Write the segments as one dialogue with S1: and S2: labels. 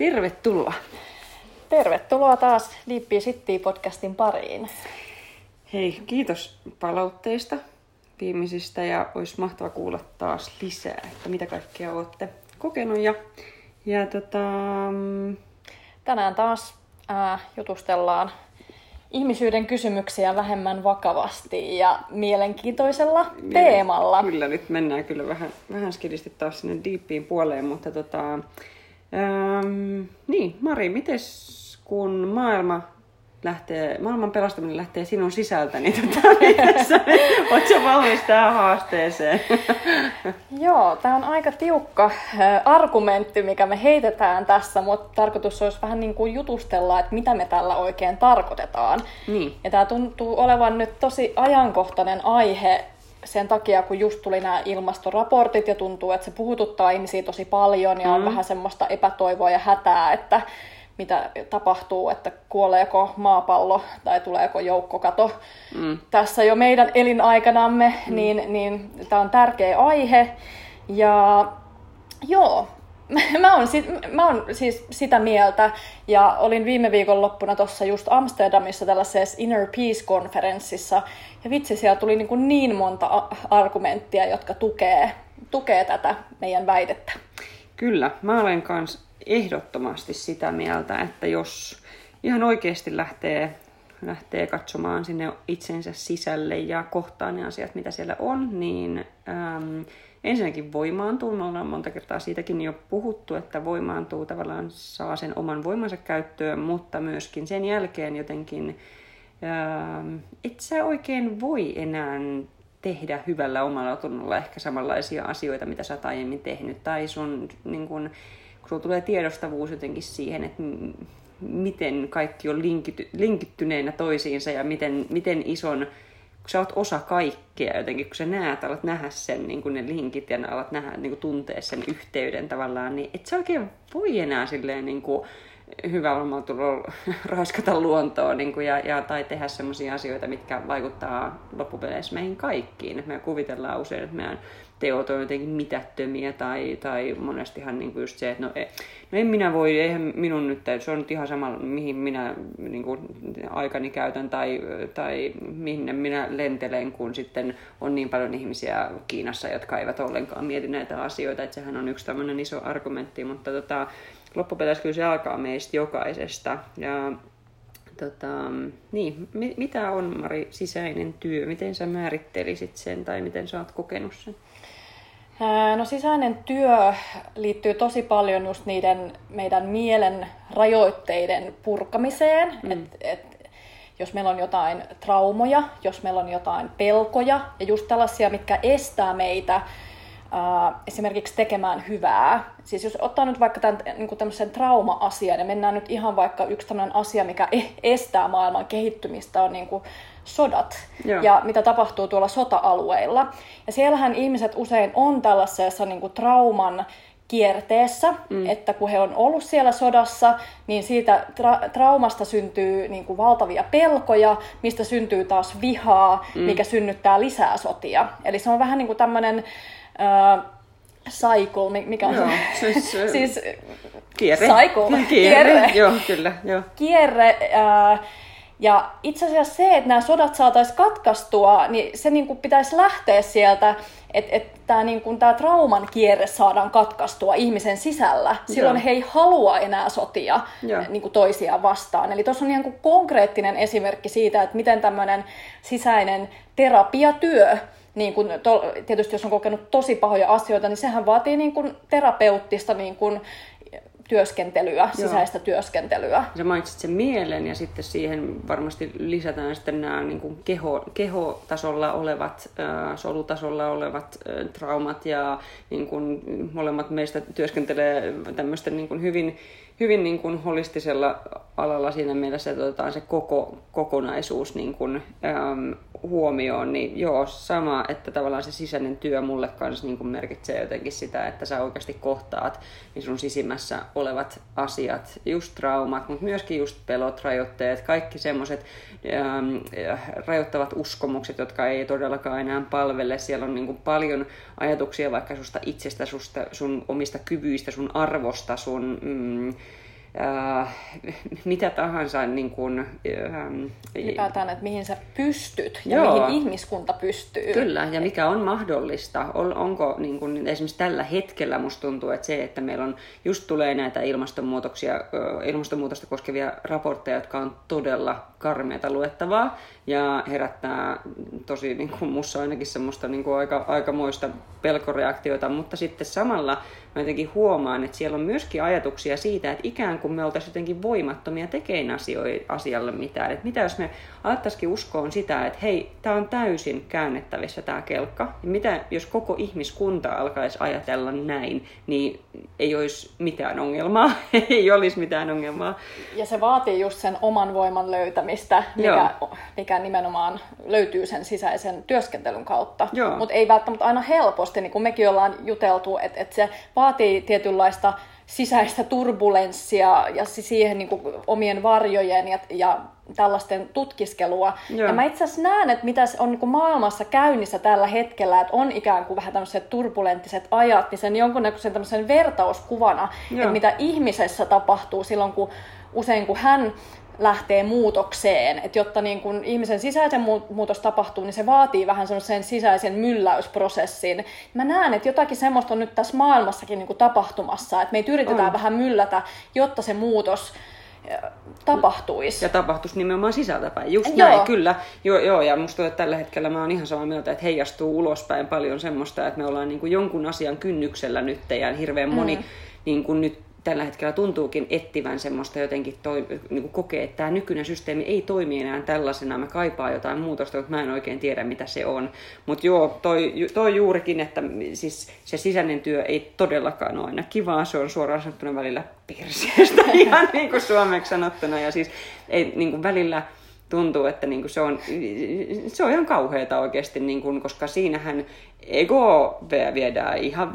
S1: Tervetuloa.
S2: Tervetuloa taas Liippi City podcastin pariin.
S1: Hei, kiitos palautteista viimeisistä ja olisi mahtava kuulla taas lisää, että mitä kaikkea olette kokenut. Ja, ja tota, mm,
S2: Tänään taas ää, jutustellaan ihmisyyden kysymyksiä vähemmän vakavasti ja mielenkiintoisella teemalla.
S1: Kyllä, nyt mennään kyllä vähän, vähän skidisti taas sinne diippiin puoleen, mutta tota, ähm, niin, Mari, mites kun maailma lähtee, maailman pelastaminen lähtee sinun sisältä, niin tota, oletko valmis tähän haasteeseen?
S2: Joo, tämä on aika tiukka argumentti, mikä me heitetään tässä, mutta tarkoitus olisi vähän niin kuin jutustella, että mitä me tällä oikein tarkoitetaan.
S1: Niin.
S2: Ja tämä tuntuu olevan nyt tosi ajankohtainen aihe sen takia, kun just tuli nämä ilmastoraportit ja tuntuu, että se puhututtaa ihmisiä tosi paljon ja on
S1: Mm.
S2: vähän semmoista epätoivoa ja hätää, että mitä tapahtuu, että kuoleeko maapallo tai tuleeko joukkokato
S1: Mm.
S2: tässä jo meidän elinaikanamme, mm. niin, niin tämä on tärkeä aihe. Ja joo, mä oon, mä oon siis sitä mieltä, ja olin viime viikon loppuna tuossa just Amsterdamissa tällaisessa Inner Peace-konferenssissa, ja vitsi, siellä tuli niin, kuin niin monta argumenttia, jotka tukee, tukee tätä meidän väitettä.
S1: Kyllä, mä olen kans ehdottomasti sitä mieltä, että jos ihan oikeasti lähtee, lähtee katsomaan sinne itsensä sisälle ja kohtaa ne asiat, mitä siellä on, niin äm, ensinnäkin voimaantuu. Me ollaan monta kertaa siitäkin jo puhuttu, että voimaantuu tavallaan saa sen oman voimansa käyttöön, mutta myöskin sen jälkeen jotenkin ähm, et sä oikein voi enää tehdä hyvällä omalla tunnolla ehkä samanlaisia asioita, mitä sä oot aiemmin tehnyt. Tai sun, niin kun, kun sulla tulee tiedostavuus jotenkin siihen, että miten kaikki on linkity, linkittyneenä toisiinsa ja miten, miten ison, kun sä oot osa kaikkea jotenkin, kun sä näet, alat nähdä sen, niin kun ne linkit ja alat nähdä, niin kun tuntea sen yhteyden tavallaan, niin et sä oikein voi enää silleen niin kuin, hyvällä tulla raiskata luontoa niin kuin, ja, ja, tai tehdä sellaisia asioita, mitkä vaikuttaa loppupeleissä meihin kaikkiin. Et me kuvitellaan usein, että meidän teot on jotenkin mitättömiä tai, tai monestihan niin kuin just se, että no, e, no en minä voi, eihän minun nyt, se on nyt ihan sama, mihin minä niin kuin, aikani käytän tai, tai minne minä lentelen, kun sitten on niin paljon ihmisiä Kiinassa, jotka eivät ollenkaan mieti näitä asioita, että sehän on yksi tämmöinen iso argumentti, mutta tota, loppupeleissä kyllä se alkaa meistä jokaisesta. Ja tota, niin, mi- mitä on Mari sisäinen työ? Miten sä määrittelisit sen tai miten sä oot kokenut sen?
S2: No sisäinen työ liittyy tosi paljon just niiden meidän mielen rajoitteiden purkamiseen. Mm. Et, et, jos meillä on jotain traumoja, jos meillä on jotain pelkoja ja just tällaisia, mitkä estää meitä ää, esimerkiksi tekemään hyvää. Siis jos ottaa nyt vaikka tämän niin tämmöisen trauma-asian ja mennään nyt ihan vaikka yksi tämmöinen asia, mikä e- estää maailman kehittymistä on niin kuin sodat
S1: Joo.
S2: ja mitä tapahtuu tuolla sota-alueilla. Ja siellähän ihmiset usein on tällaisessa niin kuin trauman kierteessä, mm. että kun he on ollut siellä sodassa, niin siitä tra- traumasta syntyy niin kuin valtavia pelkoja, mistä syntyy taas vihaa, mm. mikä synnyttää lisää sotia. Eli se on vähän niin kuin tämmöinen äh, cycle, mi- mikä on
S1: Joo,
S2: se?
S1: siis, äh,
S2: siis
S1: Kierre.
S2: Cycle.
S1: Kierre.
S2: Kierre.
S1: Joo, kyllä. Joo.
S2: kierre. Ää, ja itse asiassa se, että nämä sodat saataisiin katkaistua, niin se niin kuin pitäisi lähteä sieltä, että et tämä niin kuin, tää trauman kierre saadaan katkaistua ihmisen sisällä. Silloin
S1: Joo.
S2: he ei halua enää sotia
S1: Joo.
S2: niin kuin toisiaan vastaan. Eli tuossa on ihan kuin konkreettinen esimerkki siitä, että miten tämmöinen sisäinen terapiatyö, niin kun to, tietysti jos on kokenut tosi pahoja asioita, niin sehän vaatii niin kuin terapeuttista niin kuin työskentelyä, sisäistä työskentelyä.
S1: Sä mainitsit sen mielen ja sitten siihen varmasti lisätään sitten nämä niin kuin keho, kehotasolla olevat, äh, solutasolla olevat äh, traumat ja niin kuin molemmat meistä työskentelee tämmöisten niin kuin hyvin, hyvin niin kuin holistisella alalla siinä mielessä, että otetaan se koko, kokonaisuus niin kuin, ähm, huomioon, niin joo, sama, että tavallaan se sisäinen työ mulle kanssa niin merkitsee jotenkin sitä, että sä oikeasti kohtaat niin sun sisimmässä olevat asiat, just traumat, mutta myöskin just pelot, rajoitteet, kaikki semmoiset ähm, rajoittavat uskomukset, jotka ei todellakaan enää palvele. Siellä on niin paljon ajatuksia vaikka susta itsestä, susta, sun omista kyvyistä, sun arvosta, sun... Mm, äh, mitä tahansa niin kuin,
S2: ähm, Ylipäätään, että mihin sä pystyt ja joo, mihin ihmiskunta pystyy.
S1: Kyllä, ja mikä on mahdollista. On, onko niin kuin, esimerkiksi tällä hetkellä musta tuntuu, että se, että meillä on just tulee näitä ilmastonmuutoksia, ilmastonmuutosta koskevia raportteja, jotka on todella karmeita luettavaa ja herättää tosi niin kuin mussa ainakin semmoista niin kuin aika, aikamoista pelkoreaktioita, mutta sitten samalla mä jotenkin huomaan, että siellä on myöskin ajatuksia siitä, että ikään kuin me oltaisiin jotenkin voimattomia tekein asialle mitään. Että mitä jos me alettaisikin uskoon sitä, että hei, tämä on täysin käännettävissä tämä kelkka. Ja mitä jos koko ihmiskunta alkaisi ajatella näin, niin ei olisi mitään ongelmaa. ei olisi mitään ongelmaa.
S2: Ja se vaatii just sen oman voiman löytämistä, mikä, mikä nimenomaan löytyy sen sisäisen työskentelyn kautta. Mutta ei välttämättä aina helposti, niin kuin mekin ollaan juteltu, että, että se vaatii tietynlaista sisäistä turbulenssia ja siihen niin kuin omien varjojen ja, ja tällaisten tutkiskelua. Joo. Ja mä itse asiassa näen, että mitä on niin kuin maailmassa käynnissä tällä hetkellä, että on ikään kuin vähän tämmöiset turbulenttiset ajat, niin sen jonkunnäköisen tämmöisen vertauskuvana, Joo. että mitä ihmisessä tapahtuu silloin, kun usein kun hän lähtee muutokseen. Että jotta niin kun ihmisen sisäisen muutos tapahtuu, niin se vaatii vähän semmoisen sisäisen mylläysprosessin. Mä näen, että jotakin semmoista on nyt tässä maailmassakin niin tapahtumassa, että meitä yritetään on. vähän myllätä, jotta se muutos tapahtuisi.
S1: Ja tapahtuisi nimenomaan sisältäpäin. Just joo. näin, kyllä. Joo, joo, ja musta että tällä hetkellä mä oon ihan samaa mieltä, että heijastuu ulospäin paljon semmoista, että me ollaan niin kuin jonkun asian kynnyksellä nyt ja hirveän moni mm. niin kuin nyt tällä hetkellä tuntuukin ettivän semmoista jotenkin toi, niin kuin kokee, että tämä nykyinen systeemi ei toimi enää tällaisena, mä kaipaan jotain muutosta, mutta mä en oikein tiedä mitä se on. Mutta joo, toi, toi juurikin, että siis se sisäinen työ ei todellakaan ole aina kivaa, se on suoraan sanottuna välillä perseestä ihan niin kuin suomeksi sanottuna. Ja siis ei niin kuin välillä tuntuu, että niin kuin se, on, se on ihan kauheata oikeasti, niin kuin, koska siinähän ego viedään ihan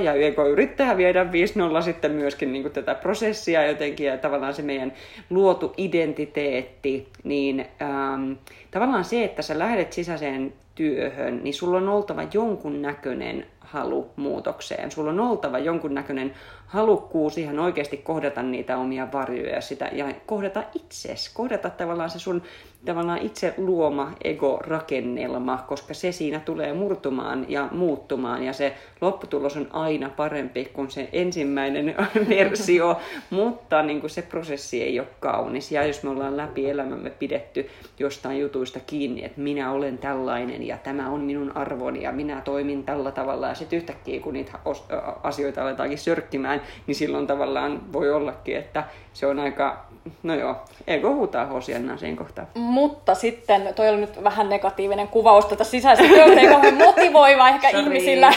S1: 5-0 ja ego yrittää viedä 5-0 sitten myöskin niin kuin tätä prosessia jotenkin ja tavallaan se meidän luotu identiteetti, niin ähm, tavallaan se, että sä lähdet sisäiseen työhön, niin sulla on oltava jonkun näköinen halu muutokseen. Sulla on oltava jonkunnäköinen halukkuus ihan oikeasti kohdata niitä omia varjoja sitä, ja kohdata itses, kohdata tavallaan se sun tavallaan itse luoma ego-rakennelma, koska se siinä tulee murtumaan ja muuttumaan ja se lopputulos on aina parempi kuin se ensimmäinen versio, mutta niin kuin se prosessi ei ole kaunis. Ja jos me ollaan läpi elämämme pidetty jostain jutuista kiinni, että minä olen tällainen ja tämä on minun arvoni ja minä toimin tällä tavalla ja sitten yhtäkkiä kun niitä asioita aletaankin sörkkimään, niin silloin tavallaan voi ollakin, että se on aika, no joo, ego huutaa hosiannaa siihen kohtaan.
S2: Mutta sitten, toi oli nyt vähän negatiivinen kuvaus tätä sisäistä työtä, ei kauhean motivoiva ehkä ihmisillä,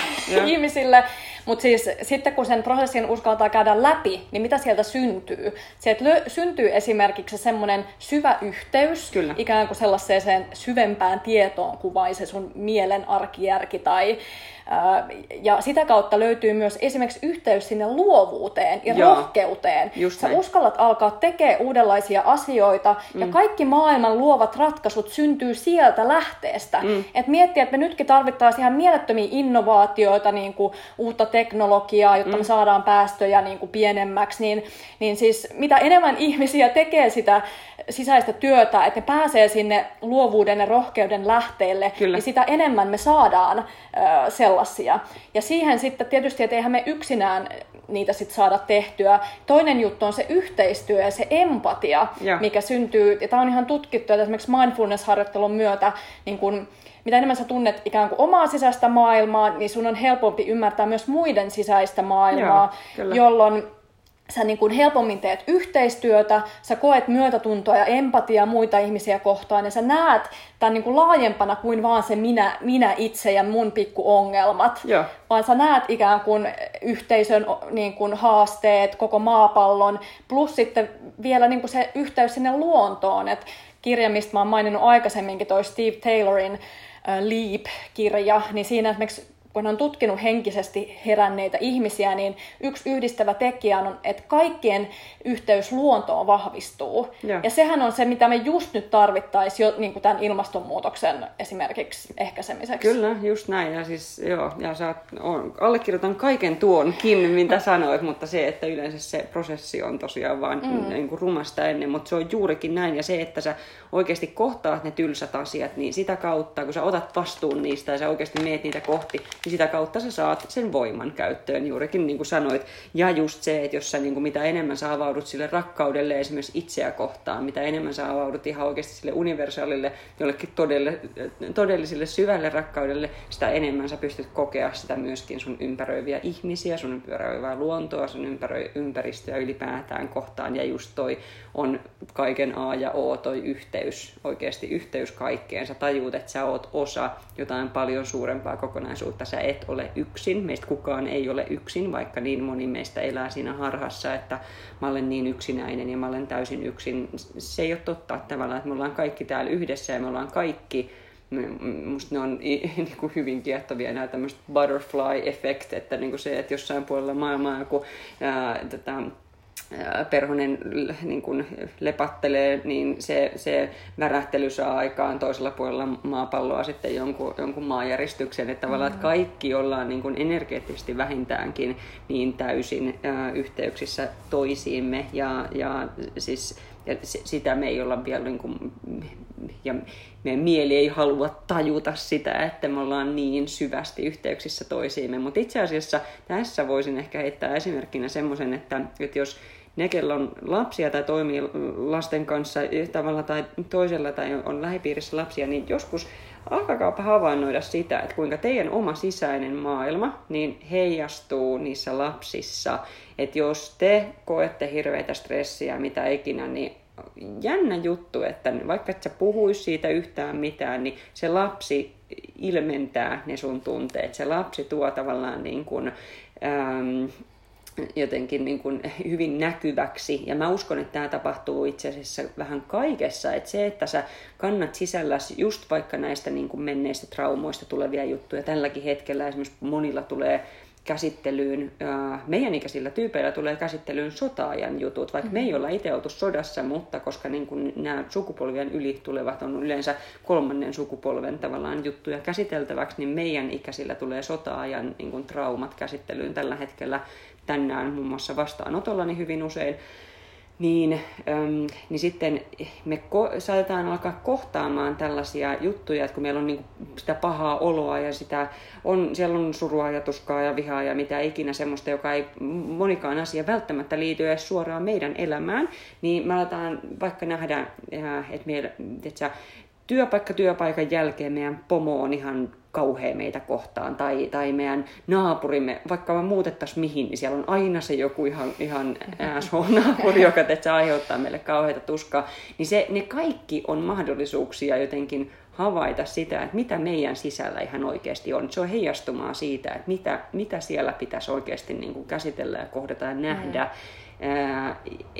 S2: ihmisille. Mutta siis sitten kun sen prosessin uskaltaa käydä läpi, niin mitä sieltä syntyy? Sieltä lö- syntyy esimerkiksi semmoinen syvä yhteys, Kyllä. ikään kuin sellaiseen syvempään tietoon kuin vain se sun mielen arkijärki tai ja sitä kautta löytyy myös esimerkiksi yhteys sinne luovuuteen ja Joo, rohkeuteen. Sä näin. uskallat alkaa tekemään uudenlaisia asioita mm. ja kaikki maailman luovat ratkaisut syntyy sieltä lähteestä. Mm. Et miettiä, että me nytkin tarvittaisiin ihan mielettömiä innovaatioita, niin kuin uutta teknologiaa, jotta mm. me saadaan päästöjä niin kuin pienemmäksi, niin, niin siis mitä enemmän ihmisiä tekee sitä sisäistä työtä, että ne pääsee sinne luovuuden ja rohkeuden lähteelle, Kyllä. niin sitä enemmän me saadaan äh, sellaisia. Ja siihen sitten tietysti, että eihän me yksinään niitä sit saada tehtyä. Toinen juttu on se yhteistyö ja se empatia, ja. mikä syntyy, ja tämä on ihan tutkittu, että esimerkiksi mindfulness-harjoittelun myötä, niin kun, mitä enemmän sä tunnet ikään kuin omaa sisäistä maailmaa, niin sun on helpompi ymmärtää myös muiden sisäistä maailmaa, Joo, jolloin sä niin kuin helpommin teet yhteistyötä, sä koet myötätuntoa ja empatiaa muita ihmisiä kohtaan ja sä näet tämän niin kuin laajempana kuin vaan se minä, minä itse ja mun pikku ongelmat, Joo. vaan sä näet ikään kuin yhteisön niin kuin haasteet, koko maapallon, plus sitten vielä niin kuin se yhteys sinne luontoon, että kirja, mistä mä oon maininnut aikaisemminkin, toi Steve Taylorin Leap-kirja, niin siinä esimerkiksi kun on tutkinut henkisesti heränneitä ihmisiä, niin yksi yhdistävä tekijä on, että kaikkien yhteys luontoon vahvistuu. Ja, ja sehän on se, mitä me just nyt tarvittaisiin jo niin kuin tämän ilmastonmuutoksen esimerkiksi ehkäisemiseksi.
S1: Kyllä, just näin. Ja, siis, joo, ja sä on, allekirjoitan kaiken tuonkin, mitä sanoit, mutta se, että yleensä se prosessi on tosiaan vaan mm. niin kuin rumasta ennen, mutta se on juurikin näin. Ja se, että sä oikeasti kohtaat ne tylsät asiat, niin sitä kautta, kun sä otat vastuun niistä ja sä oikeasti meet niitä kohti, niin sitä kautta sä saat sen voiman käyttöön, juurikin niin kuin sanoit. Ja just se, että jos sä niin kuin mitä enemmän sä avaudut sille rakkaudelle esimerkiksi itseä kohtaan, mitä enemmän sä avaudut ihan oikeasti sille universaalille, jollekin todelle, todelliselle syvälle rakkaudelle, sitä enemmän sä pystyt kokea sitä myöskin sun ympäröiviä ihmisiä, sun ympäröivää luontoa, sun ympärö, ympäristöä ylipäätään kohtaan. Ja just toi on kaiken A ja O, toi yhteys, oikeasti yhteys kaikkeen. Sä tajuut, että sä oot osa jotain paljon suurempaa kokonaisuutta. Sä et ole yksin, meistä kukaan ei ole yksin, vaikka niin moni meistä elää siinä harhassa, että mä olen niin yksinäinen ja mä olen täysin yksin. Se ei ole totta tavallaan, että me ollaan kaikki täällä yhdessä ja me ollaan kaikki Musta ne on niin kuin hyvin kiehtovia nämä tämmöiset butterfly effect, että niin kuin se, että jossain puolella maailmaa joku ää, tätä, perhonen niin kun lepattelee, niin se, se värähtely saa aikaan toisella puolella maapalloa sitten jonkun, jonkun maanjäristyksen. Että tavallaan että mm. kaikki ollaan niin kun energeettisesti vähintäänkin niin täysin ää, yhteyksissä toisiimme. Ja, ja, siis, ja sitä me ei olla vielä, niin kun, ja meidän mieli ei halua tajuta sitä, että me ollaan niin syvästi yhteyksissä toisiimme. Mutta itse asiassa tässä voisin ehkä heittää esimerkkinä semmoisen, että, että jos ne, kello on lapsia tai toimii lasten kanssa tavalla tai toisella tai on lähipiirissä lapsia, niin joskus alkakaapa havainnoida sitä, että kuinka teidän oma sisäinen maailma niin heijastuu niissä lapsissa. Että jos te koette hirveitä stressiä, mitä ikinä, niin jännä juttu, että vaikka et sä puhuisi siitä yhtään mitään, niin se lapsi ilmentää ne sun tunteet. Se lapsi tuo tavallaan niin kuin, ähm, jotenkin niin kuin hyvin näkyväksi. Ja mä uskon, että tämä tapahtuu itse asiassa vähän kaikessa. Että se, että sä kannat sisälläsi just vaikka näistä niin kuin menneistä traumoista tulevia juttuja. Tälläkin hetkellä esimerkiksi monilla tulee käsittelyyn, meidän ikäisillä tyypeillä tulee käsittelyyn sotaajan jutut, vaikka me ei mm-hmm. olla itse oltu sodassa, mutta koska niin kuin nämä sukupolvien yli tulevat on yleensä kolmannen sukupolven tavallaan juttuja käsiteltäväksi, niin meidän ikäisillä tulee sotaajan niin kuin traumat käsittelyyn tällä hetkellä tänään muun muassa vastaanotollani hyvin usein, niin, äm, niin sitten me ko- saatetaan alkaa kohtaamaan tällaisia juttuja, että kun meillä on niin sitä pahaa oloa ja sitä on, siellä on surua ja tuskaa ja vihaa ja mitä ikinä semmoista, joka ei monikaan asia välttämättä liity edes suoraan meidän elämään, niin me aletaan vaikka nähdä, äh, että, meillä, että työpaikka työpaikan jälkeen meidän pomo on ihan kauhea meitä kohtaan, tai, tai meidän naapurimme, vaikka me muutettaisiin mihin, niin siellä on aina se joku ihan, ihan naapuri, joka se aiheuttaa meille kauheita tuskaa, niin se, ne kaikki on mahdollisuuksia jotenkin havaita sitä, että mitä meidän sisällä ihan oikeasti on. Se on heijastumaa siitä, että mitä, mitä siellä pitäisi oikeasti niin kuin käsitellä ja kohdata ja nähdä. Mm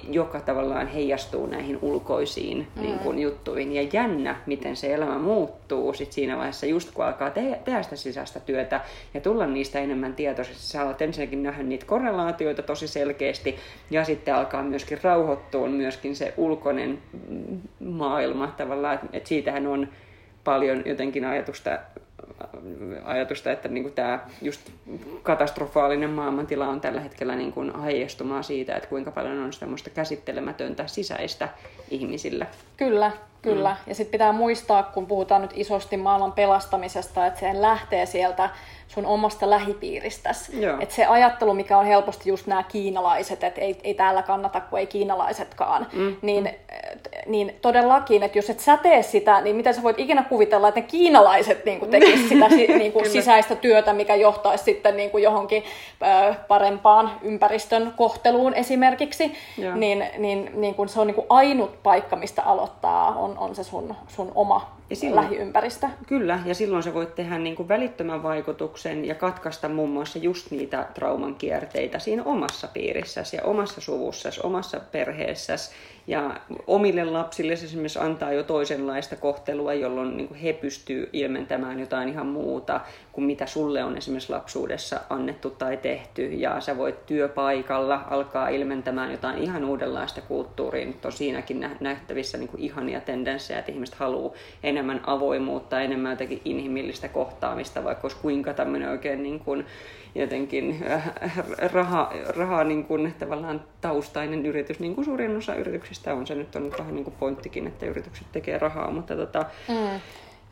S1: joka tavallaan heijastuu näihin ulkoisiin mm. niin kuin, juttuihin. Ja jännä, miten se elämä muuttuu sit siinä vaiheessa, just kun alkaa te- tehdä sitä sisäistä työtä ja tulla niistä enemmän tietoisesti. Sä alat ensinnäkin nähdä niitä korrelaatioita tosi selkeästi ja sitten alkaa myöskin rauhoittua myöskin se ulkoinen maailma tavallaan, että siitähän on paljon jotenkin ajatusta ajatusta, että niin kuin tämä just katastrofaalinen maailmantila on tällä hetkellä niin kuin heijastumaa siitä, että kuinka paljon on semmoista käsittelemätöntä sisäistä ihmisillä.
S2: Kyllä, kyllä. Mm. Ja sitten pitää muistaa, kun puhutaan nyt isosti maailman pelastamisesta, että se lähtee sieltä sun omasta lähipiiristäsi. Että se ajattelu, mikä on helposti just nämä kiinalaiset, että ei, ei täällä kannata, kun ei kiinalaisetkaan, mm. niin, mm. Niin todellakin, että jos et sä tee sitä, niin miten sä voit ikinä kuvitella, että ne kiinalaiset niin tekisivät sitä niin kuin sisäistä työtä, mikä johtaisi sitten niin kuin johonkin ö, parempaan ympäristön kohteluun esimerkiksi, niin, niin, niin kuin se on niin kuin ainut paikka, mistä aloittaa, on, on se sun, sun oma ja silloin, lähiympäristö.
S1: Kyllä, ja silloin sä voit tehdä niin kuin välittömän vaikutuksen ja katkaista muun muassa just niitä trauman kierteitä siinä omassa piirissäsi ja omassa suvussasi, omassa perheessäsi ja omille lapsille esimerkiksi antaa jo toisenlaista kohtelua, jolloin niin kuin he pystyvät ilmentämään jotain ihan muuta kuin mitä sulle on esimerkiksi lapsuudessa annettu tai tehty. Ja sä voit työpaikalla alkaa ilmentämään jotain ihan uudenlaista kulttuuria. Nyt on siinäkin nähtävissä niin kuin ihania tendenssejä, että ihmiset haluaa enemmän avoimuutta, enemmän jotenkin inhimillistä kohtaamista, vaikka olisi kuinka tämmöinen oikein niin kuin jotenkin äh, raha, raha niin kuin, tavallaan taustainen yritys, niin kuin suurin osa yrityksistä on. Se nyt on vähän niin kuin pointtikin, että yritykset tekee rahaa, mutta tota, mm.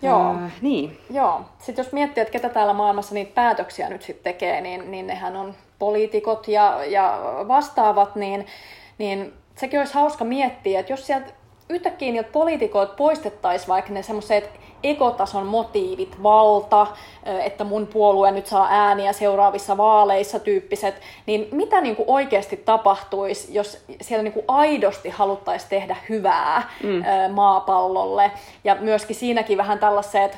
S2: Joo. Äh, niin. Joo. Sitten jos miettii, että ketä täällä maailmassa niitä päätöksiä nyt sitten tekee, niin, niin nehän on poliitikot ja, ja vastaavat, niin, niin sekin olisi hauska miettiä, että jos sieltä yhtäkkiä niiltä poliitikoilta poistettaisiin vaikka ne semmoiset ekotason motiivit, valta, että mun puolue nyt saa ääniä seuraavissa vaaleissa tyyppiset, niin mitä niin kuin oikeasti tapahtuisi, jos siellä niin kuin aidosti haluttaisiin tehdä hyvää mm. maapallolle? Ja myöskin siinäkin vähän tällaiset,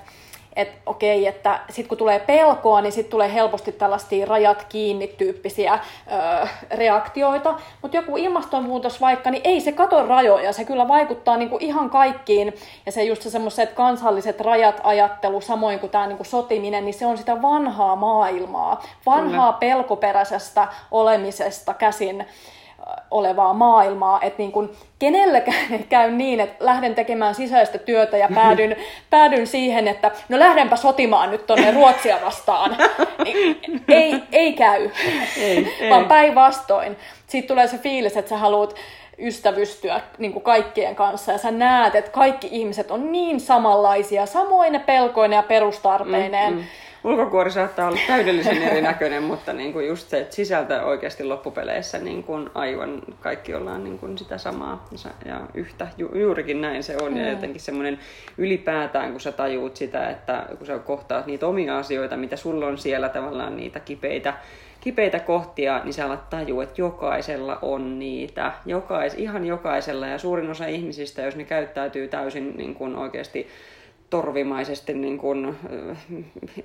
S2: että okei, että sitten kun tulee pelkoa, niin sitten tulee helposti tällaisia rajat kiinni tyyppisiä ö, reaktioita. Mutta joku ilmastonmuutos vaikka, niin ei se kato rajoja, se kyllä vaikuttaa niinku ihan kaikkiin. Ja se just se semmoiset kansalliset rajat ajattelu, samoin kuin tämä niinku sotiminen, niin se on sitä vanhaa maailmaa, vanhaa kyllä. pelkoperäisestä olemisesta käsin olevaa maailmaa, että niin kuin kenellekään ei käy niin, että lähden tekemään sisäistä työtä ja päädyn, päädyn siihen, että no lähdenpä sotimaan nyt tuonne Ruotsia vastaan. Ei, ei käy, ei, ei. vaan päinvastoin. Siitä tulee se fiilis, että sä haluat ystävystyä niin kuin kaikkien kanssa ja sä näet, että kaikki ihmiset on niin samanlaisia, samoin pelkoinen ja perustarpeineen. Mm, mm
S1: ulkokuori saattaa olla täydellisen erinäköinen, mutta niin kuin just se, että sisältö oikeasti loppupeleissä niin kuin aivan kaikki ollaan niin kuin sitä samaa ja yhtä. Ju, juurikin näin se on. Mm. Ja jotenkin semmoinen ylipäätään, kun sä tajuut sitä, että kun sä kohtaat niitä omia asioita, mitä sulla on siellä tavallaan niitä kipeitä, kipeitä kohtia, niin sä alat tajua, että jokaisella on niitä. Jokais, ihan jokaisella. Ja suurin osa ihmisistä, jos ne käyttäytyy täysin niin kuin oikeasti torvimaisesti, niin, kun,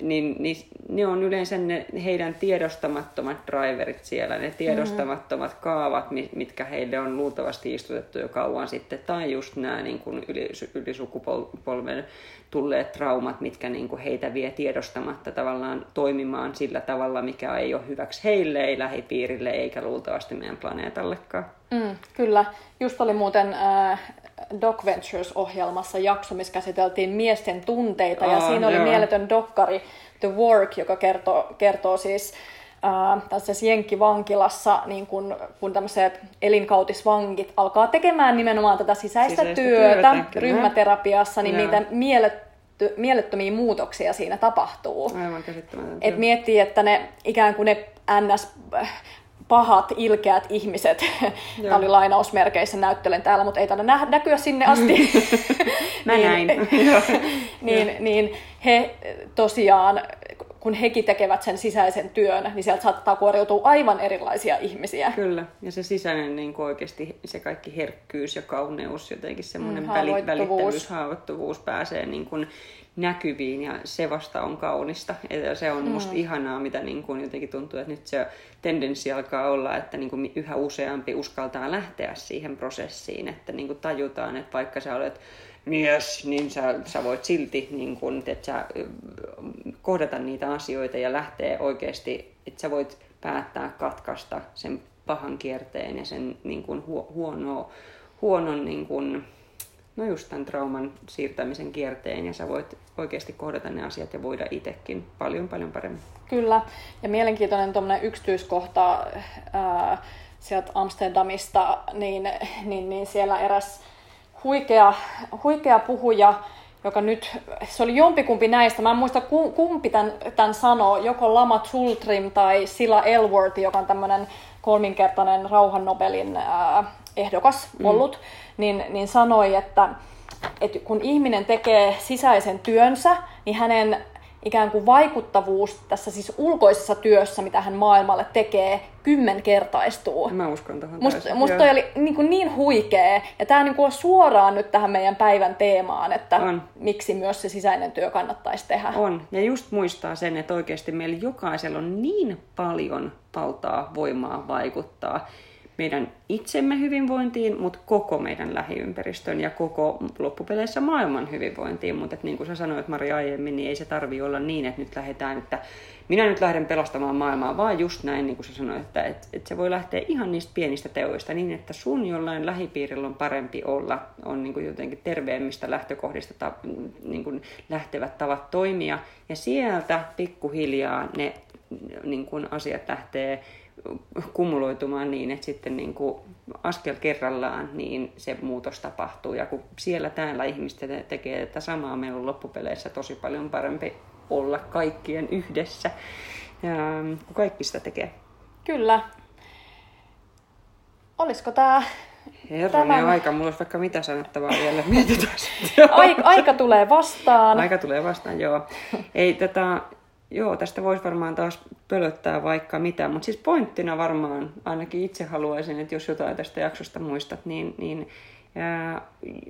S1: niin, niin ne on yleensä ne heidän tiedostamattomat driverit siellä, ne tiedostamattomat mm-hmm. kaavat, mitkä heille on luultavasti istutettu jo kauan sitten, tai just nämä niin kuin yli, ylisukupolven tulleet traumat, mitkä niin kuin heitä vie tiedostamatta tavallaan toimimaan sillä tavalla, mikä ei ole hyväksi heille, ei lähipiirille eikä luultavasti meidän planeetallekaan.
S2: Mm, kyllä. Just oli muuten äh, Doc Ventures-ohjelmassa jakso, missä käsiteltiin miesten tunteita, ja siinä oli joo. mieletön dokkari The Work, joka kertoo, kertoo siis äh, tässä Jenkki-vankilassa, niin kun, kun tämmöiset elinkautisvangit alkaa tekemään nimenomaan tätä sisäistä, sisäistä työtä, työtä ryhmäterapiassa, niin joo. niitä mieletty, mielettömiä muutoksia siinä tapahtuu.
S1: Aivan
S2: Et miettii, että ne ikään kuin ne ns pahat, ilkeät ihmiset, tämä oli lainausmerkeissä, näyttelen täällä, mutta ei tänne nä- näkyä sinne asti.
S1: Mä niin, näin.
S2: niin, niin he tosiaan, kun hekin tekevät sen sisäisen työn, niin sieltä saattaa kuoriutua aivan erilaisia ihmisiä.
S1: Kyllä, ja se sisäinen niin oikeasti se kaikki herkkyys ja kauneus, jotenkin semmoinen mm, välittävyys, haavoittuvuus pääsee niin kuin näkyviin ja se vasta on kaunista. Ja se on mm. musta ihanaa, mitä niin kuin jotenkin tuntuu, että nyt se tendenssi alkaa olla, että niin kuin yhä useampi uskaltaa lähteä siihen prosessiin, että niin kuin tajutaan, että vaikka sä olet mies, niin sä, sä voit silti niin kun, että sä, kohdata niitä asioita ja lähteä oikeasti, että sä voit päättää katkaista sen pahan kierteen ja sen niin kun, huono, huonon niin kun, no just tämän trauman siirtämisen kierteen ja sä voit oikeasti kohdata ne asiat ja voida itsekin paljon paljon paremmin.
S2: Kyllä, ja mielenkiintoinen tuommoinen yksityiskohta ää, sieltä Amsterdamista, niin, niin, niin siellä eräs huikea, huikea puhuja, joka nyt, se oli jompikumpi näistä, mä en muista kumpi tämän, tämän sanoo, joko Lama Tultrim tai Sila Elworth, joka on tämmöinen kolminkertainen rauhannobelin ehdokas mm. ollut, niin, niin sanoi, että, että kun ihminen tekee sisäisen työnsä, niin hänen ikään kuin vaikuttavuus tässä siis ulkoisessa työssä, mitä hän maailmalle tekee, kymmenkertaistuu.
S1: Mä uskon
S2: tuohon Musta, musta toi oli niin, kuin niin huikea, ja tämä niin on suoraan nyt tähän meidän päivän teemaan, että on. miksi myös se sisäinen työ kannattaisi tehdä.
S1: On, ja just muistaa sen, että oikeasti meillä jokaisella on niin paljon valtaa, voimaa vaikuttaa meidän itsemme hyvinvointiin, mutta koko meidän lähiympäristön ja koko loppupeleissä maailman hyvinvointiin. Mutta niin kuin sä sanoit Maria aiemmin, niin ei se tarvi olla niin, että nyt lähdetään, että minä nyt lähden pelastamaan maailmaa, vaan just näin, niin kuin sä sanoit, että, että, että se voi lähteä ihan niistä pienistä teoista niin, että sun jollain lähipiirillä on parempi olla, on niin kuin jotenkin terveemmistä lähtökohdista ta, niin kuin lähtevät tavat toimia, ja sieltä pikkuhiljaa ne niin kuin asiat lähtee kumuloitumaan niin, että sitten niin kuin askel kerrallaan niin se muutos tapahtuu. Ja kun siellä täällä ihmiset tekee tätä samaa, meillä on loppupeleissä tosi paljon parempi olla kaikkien yhdessä, ja, kun kaikki sitä tekee.
S2: Kyllä. Olisiko tämä
S1: Herranen tämän... aika, mulla olisi vaikka mitä sanottavaa vielä, mietitään
S2: aika, aika tulee vastaan.
S1: Aika tulee vastaan, joo. Ei, tätä, joo, tästä voisi varmaan taas pölöttää vaikka mitä, mutta siis pointtina varmaan ainakin itse haluaisin, että jos jotain tästä jaksosta muistat, niin, niin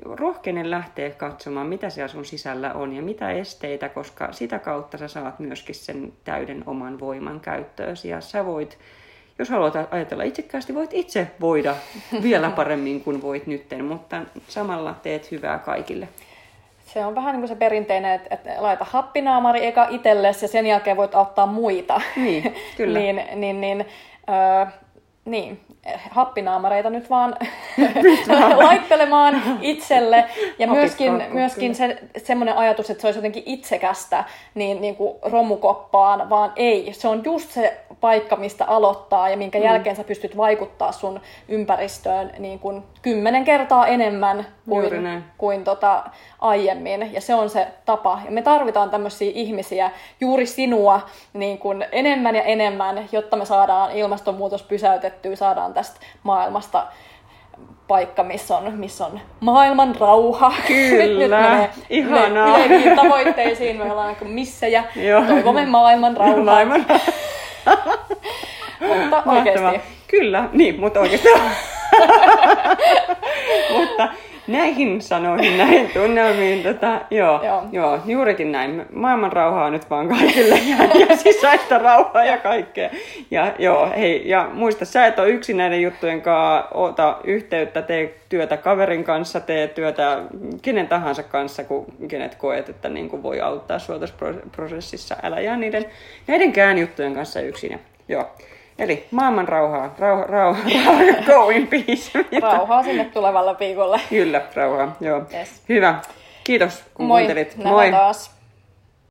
S1: rohkeinen lähteä katsomaan, mitä siellä sun sisällä on ja mitä esteitä, koska sitä kautta sä saat myöskin sen täyden oman voiman käyttöösi ja sä voit, jos haluat ajatella itsekkäästi, voit itse voida vielä paremmin kuin voit nytten, mutta samalla teet hyvää kaikille.
S2: Se on vähän niin kuin se perinteinen, että, että laita happinaamari eka itsellesi ja sen jälkeen voit auttaa muita.
S1: Niin, kyllä.
S2: niin, niin, niin, öö, niin, happinaamareita nyt vaan laittelemaan itselle. Ja myöskin, myöskin se, semmoinen ajatus, että se olisi jotenkin itsekästä niin, niin kuin romukoppaan, vaan ei. Se on just se paikka, mistä aloittaa ja minkä mm. jälkeen sä pystyt vaikuttaa sun ympäristöön niin kuin kymmenen kertaa enemmän kuin, kuin tota, aiemmin. Ja se on se tapa. Ja me tarvitaan tämmöisiä ihmisiä, juuri sinua, niin kuin enemmän ja enemmän, jotta me saadaan ilmastonmuutos pysäytettyä, saadaan tästä maailmasta paikka, missä on, missä on maailman rauha.
S1: Kyllä, nyt, nyt ihanaa.
S2: Yleisiin tavoitteisiin me ollaan missä ja toivomme maailman rauhaa. Maailman mutta oikeasti.
S1: Kyllä, niin, mutta oikeasti. mutta näihin sanoihin, näihin tunnelmiin, tota, joo, joo. joo, juurikin näin. Maailman rauhaa nyt vaan kaikille ja, ja sisäistä rauhaa ja kaikkea. Ja, joo, hei, ja muista, sä et ole yksin näiden juttujen kanssa, ota yhteyttä, tee työtä kaverin kanssa, tee työtä kenen tahansa kanssa, kun kenet koet, että niin kuin voi auttaa sua tässä prosessissa. Älä jää niiden, näidenkään juttujen kanssa yksin. Ja, joo. Eli maailman rauhaa, rauha, rauha, rauha go in peace.
S2: Rauhaa sinne tulevalla viikolla.
S1: Kyllä, rauhaa, joo. Yes. Hyvä. Kiitos kun
S2: Moi.
S1: kuuntelit.
S2: Moi. taas.